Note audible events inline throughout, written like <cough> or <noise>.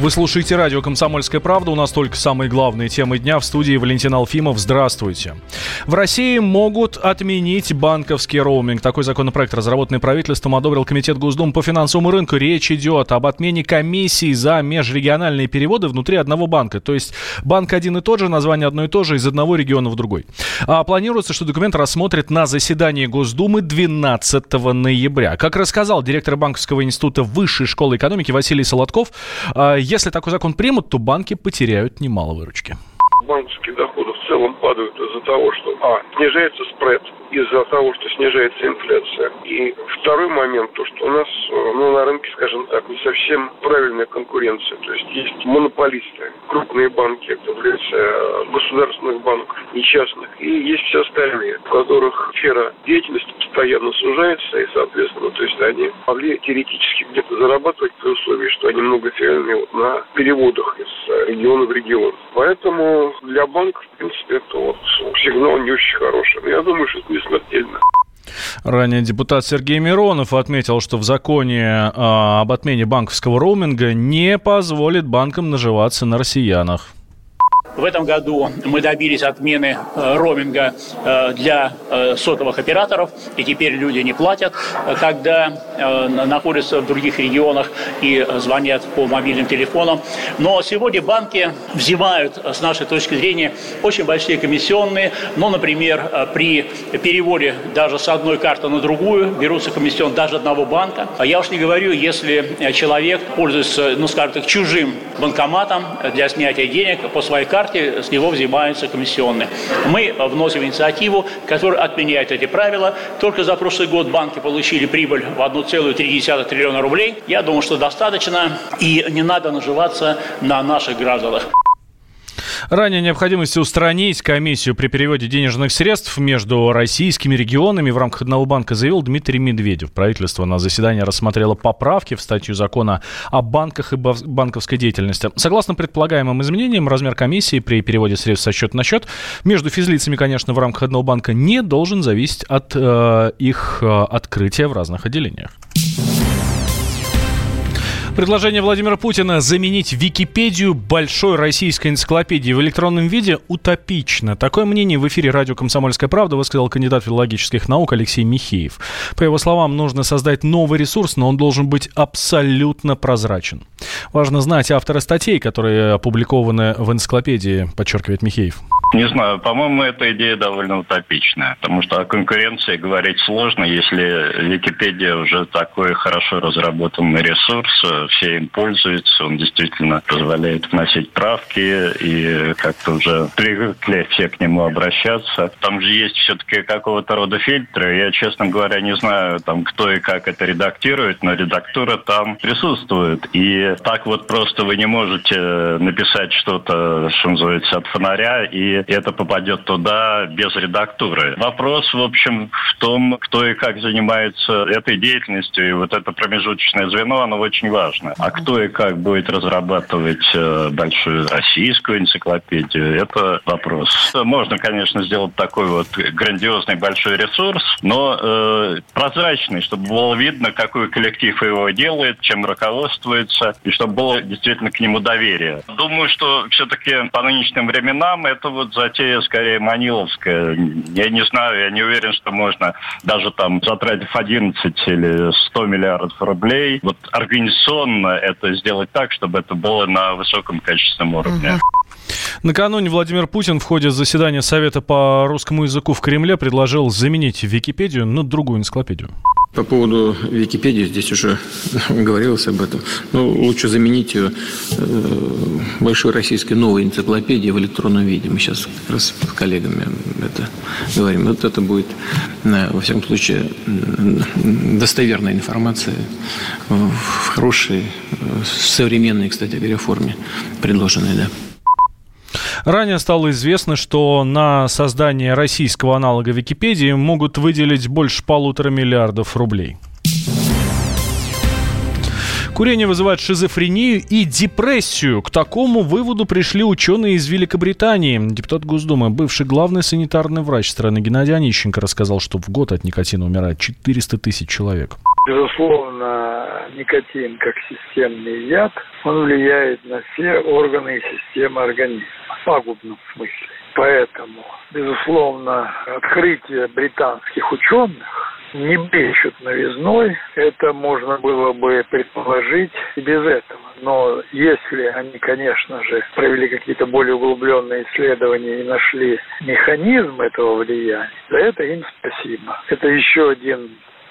Вы слушаете радио «Комсомольская правда». У нас только самые главные темы дня. В студии Валентин Алфимов. Здравствуйте. В России могут отменить банковский роуминг. Такой законопроект, разработанный правительством, одобрил Комитет Госдумы по финансовому рынку. Речь идет об отмене комиссии за межрегиональные переводы внутри одного банка. То есть банк один и тот же, название одно и то же, из одного региона в другой. А планируется, что документ рассмотрят на заседании Госдумы 12 ноября. Как рассказал директор Банковского института Высшей школы экономики Василий Солодков, а, если такой закон примут, то банки потеряют немало выручки. Банковские доходы в целом падают из-за того, что, а, снижается спред, из-за того, что снижается инфляция. И второй момент, то, что у нас э, ну, на рынке, скажем так, не совсем правильная конкуренция. То есть есть монополисты, крупные банки, это являются э, государственных банков и частных. И есть все остальные, у которых сфера деятельности постоянно сужается, и, соответственно, то есть они могли теоретически где-то зарабатывать при условии, что они многофилиальные вот на переводах из э, региона в регион. Поэтому для банка, в принципе, это вот сигнал не очень хороший. Я думаю, что это не смертельно. Ранее депутат Сергей Миронов отметил, что в законе э, об отмене банковского роуминга не позволит банкам наживаться на россиянах. В этом году мы добились отмены э, роуминга э, для э, сотовых операторов, и теперь люди не платят, когда находятся в других регионах и звонят по мобильным телефонам. Но сегодня банки взимают, с нашей точки зрения, очень большие комиссионные. Ну, например, при переводе даже с одной карты на другую берутся комиссион даже одного банка. А я уж не говорю, если человек пользуется, ну, скажем так, чужим банкоматом для снятия денег по своей карте, карте с него взимаются комиссионные. Мы вносим инициативу, которая отменяет эти правила. Только за прошлый год банки получили прибыль в 1,3 триллиона рублей. Я думаю, что достаточно, и не надо наживаться на наших гражданах. Ранее необходимости устранить комиссию при переводе денежных средств между российскими регионами в рамках одного банка заявил Дмитрий Медведев. Правительство на заседании рассмотрело поправки в статью закона о банках и банковской деятельности. Согласно предполагаемым изменениям, размер комиссии при переводе средств со счета на счет между физлицами, конечно, в рамках одного банка не должен зависеть от э, их э, открытия в разных отделениях. Предложение Владимира Путина заменить Википедию большой российской энциклопедией в электронном виде утопично. Такое мнение в эфире радио «Комсомольская правда» высказал кандидат филологических наук Алексей Михеев. По его словам, нужно создать новый ресурс, но он должен быть абсолютно прозрачен. Важно знать автора статей, которые опубликованы в энциклопедии, подчеркивает Михеев. Не знаю, по-моему, эта идея довольно утопичная, потому что о конкуренции говорить сложно, если Википедия уже такой хорошо разработанный ресурс, все им пользуются, он действительно позволяет вносить правки и как-то уже привыкли все к нему обращаться. Там же есть все-таки какого-то рода фильтры. Я, честно говоря, не знаю, там, кто и как это редактирует, но редактура там присутствует. И так вот просто вы не можете написать что-то, что называется, от фонаря, и это попадет туда без редактуры. Вопрос, в общем, в том, кто и как занимается этой деятельностью, и вот это промежуточное звено, оно очень важно. А кто и как будет разрабатывать э, большую российскую энциклопедию, это вопрос. Можно, конечно, сделать такой вот грандиозный большой ресурс, но э, прозрачный, чтобы было видно, какой коллектив его делает, чем руководствуется, и чтобы было действительно к нему доверие. Думаю, что все-таки по нынешним временам это вот затея скорее маниловская. Я не знаю, я не уверен, что можно даже там затратив 11 или 100 миллиардов рублей, вот организационно это сделать так, чтобы это было на высоком качественном уровне. Угу. Накануне Владимир Путин в ходе заседания Совета по русскому языку в Кремле предложил заменить Википедию на другую энциклопедию. По поводу Википедии, здесь уже <laughs> говорилось об этом. Ну, лучше заменить ее э, большой российской новой энциклопедией в электронном виде. Мы сейчас как раз с коллегами это говорим. Вот это будет, э, во всяком случае, достоверная информация в хорошей, э, современной, кстати говоря, форме предложенной, да. Ранее стало известно, что на создание российского аналога Википедии могут выделить больше полутора миллиардов рублей. Курение вызывает шизофрению и депрессию. К такому выводу пришли ученые из Великобритании. Депутат Госдумы, бывший главный санитарный врач страны Геннадий Онищенко рассказал, что в год от никотина умирает 400 тысяч человек. Безусловно, никотин как системный яд, он влияет на все органы и системы организма в пагубном смысле. Поэтому, безусловно, открытие британских ученых не брещут новизной, это можно было бы предположить и без этого. Но если они, конечно же, провели какие-то более углубленные исследования и нашли механизм этого влияния, за это им спасибо. Это еще один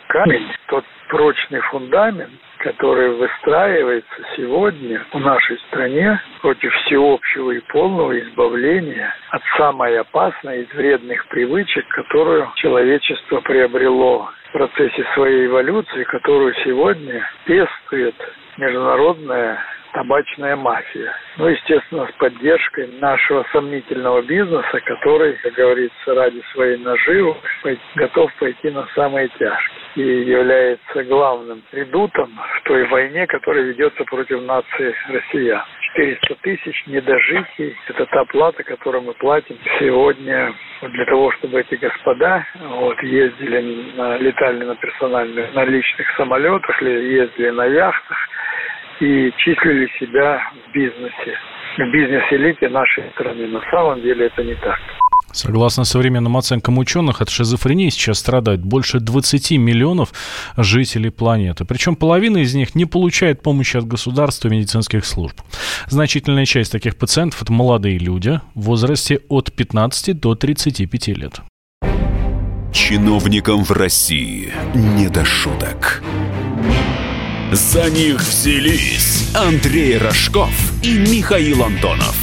камень, тот прочный фундамент, который выстраивается сегодня в нашей стране против всеобщего и полного избавления от самой опасной из вредных привычек, которую человечество приобрело в процессе своей эволюции, которую сегодня пестует международная табачная мафия. Ну, естественно, с поддержкой нашего сомнительного бизнеса, который, как говорится, ради своей наживы готов пойти на самые тяжкие и является главным редутом в той войне, которая ведется против нации россиян. 400 тысяч недожитий – это та плата, которую мы платим сегодня для того, чтобы эти господа вот, ездили, на, летали на персональных, на личных самолетах, ездили на яхтах, и числили себя в бизнесе, в бизнес-элите нашей страны. На самом деле это не так. Согласно современным оценкам ученых, от шизофрении сейчас страдает больше 20 миллионов жителей планеты. Причем половина из них не получает помощи от государства и медицинских служб. Значительная часть таких пациентов – это молодые люди в возрасте от 15 до 35 лет. Чиновникам в России не до шуток. За них взялись Андрей Рожков и Михаил Антонов.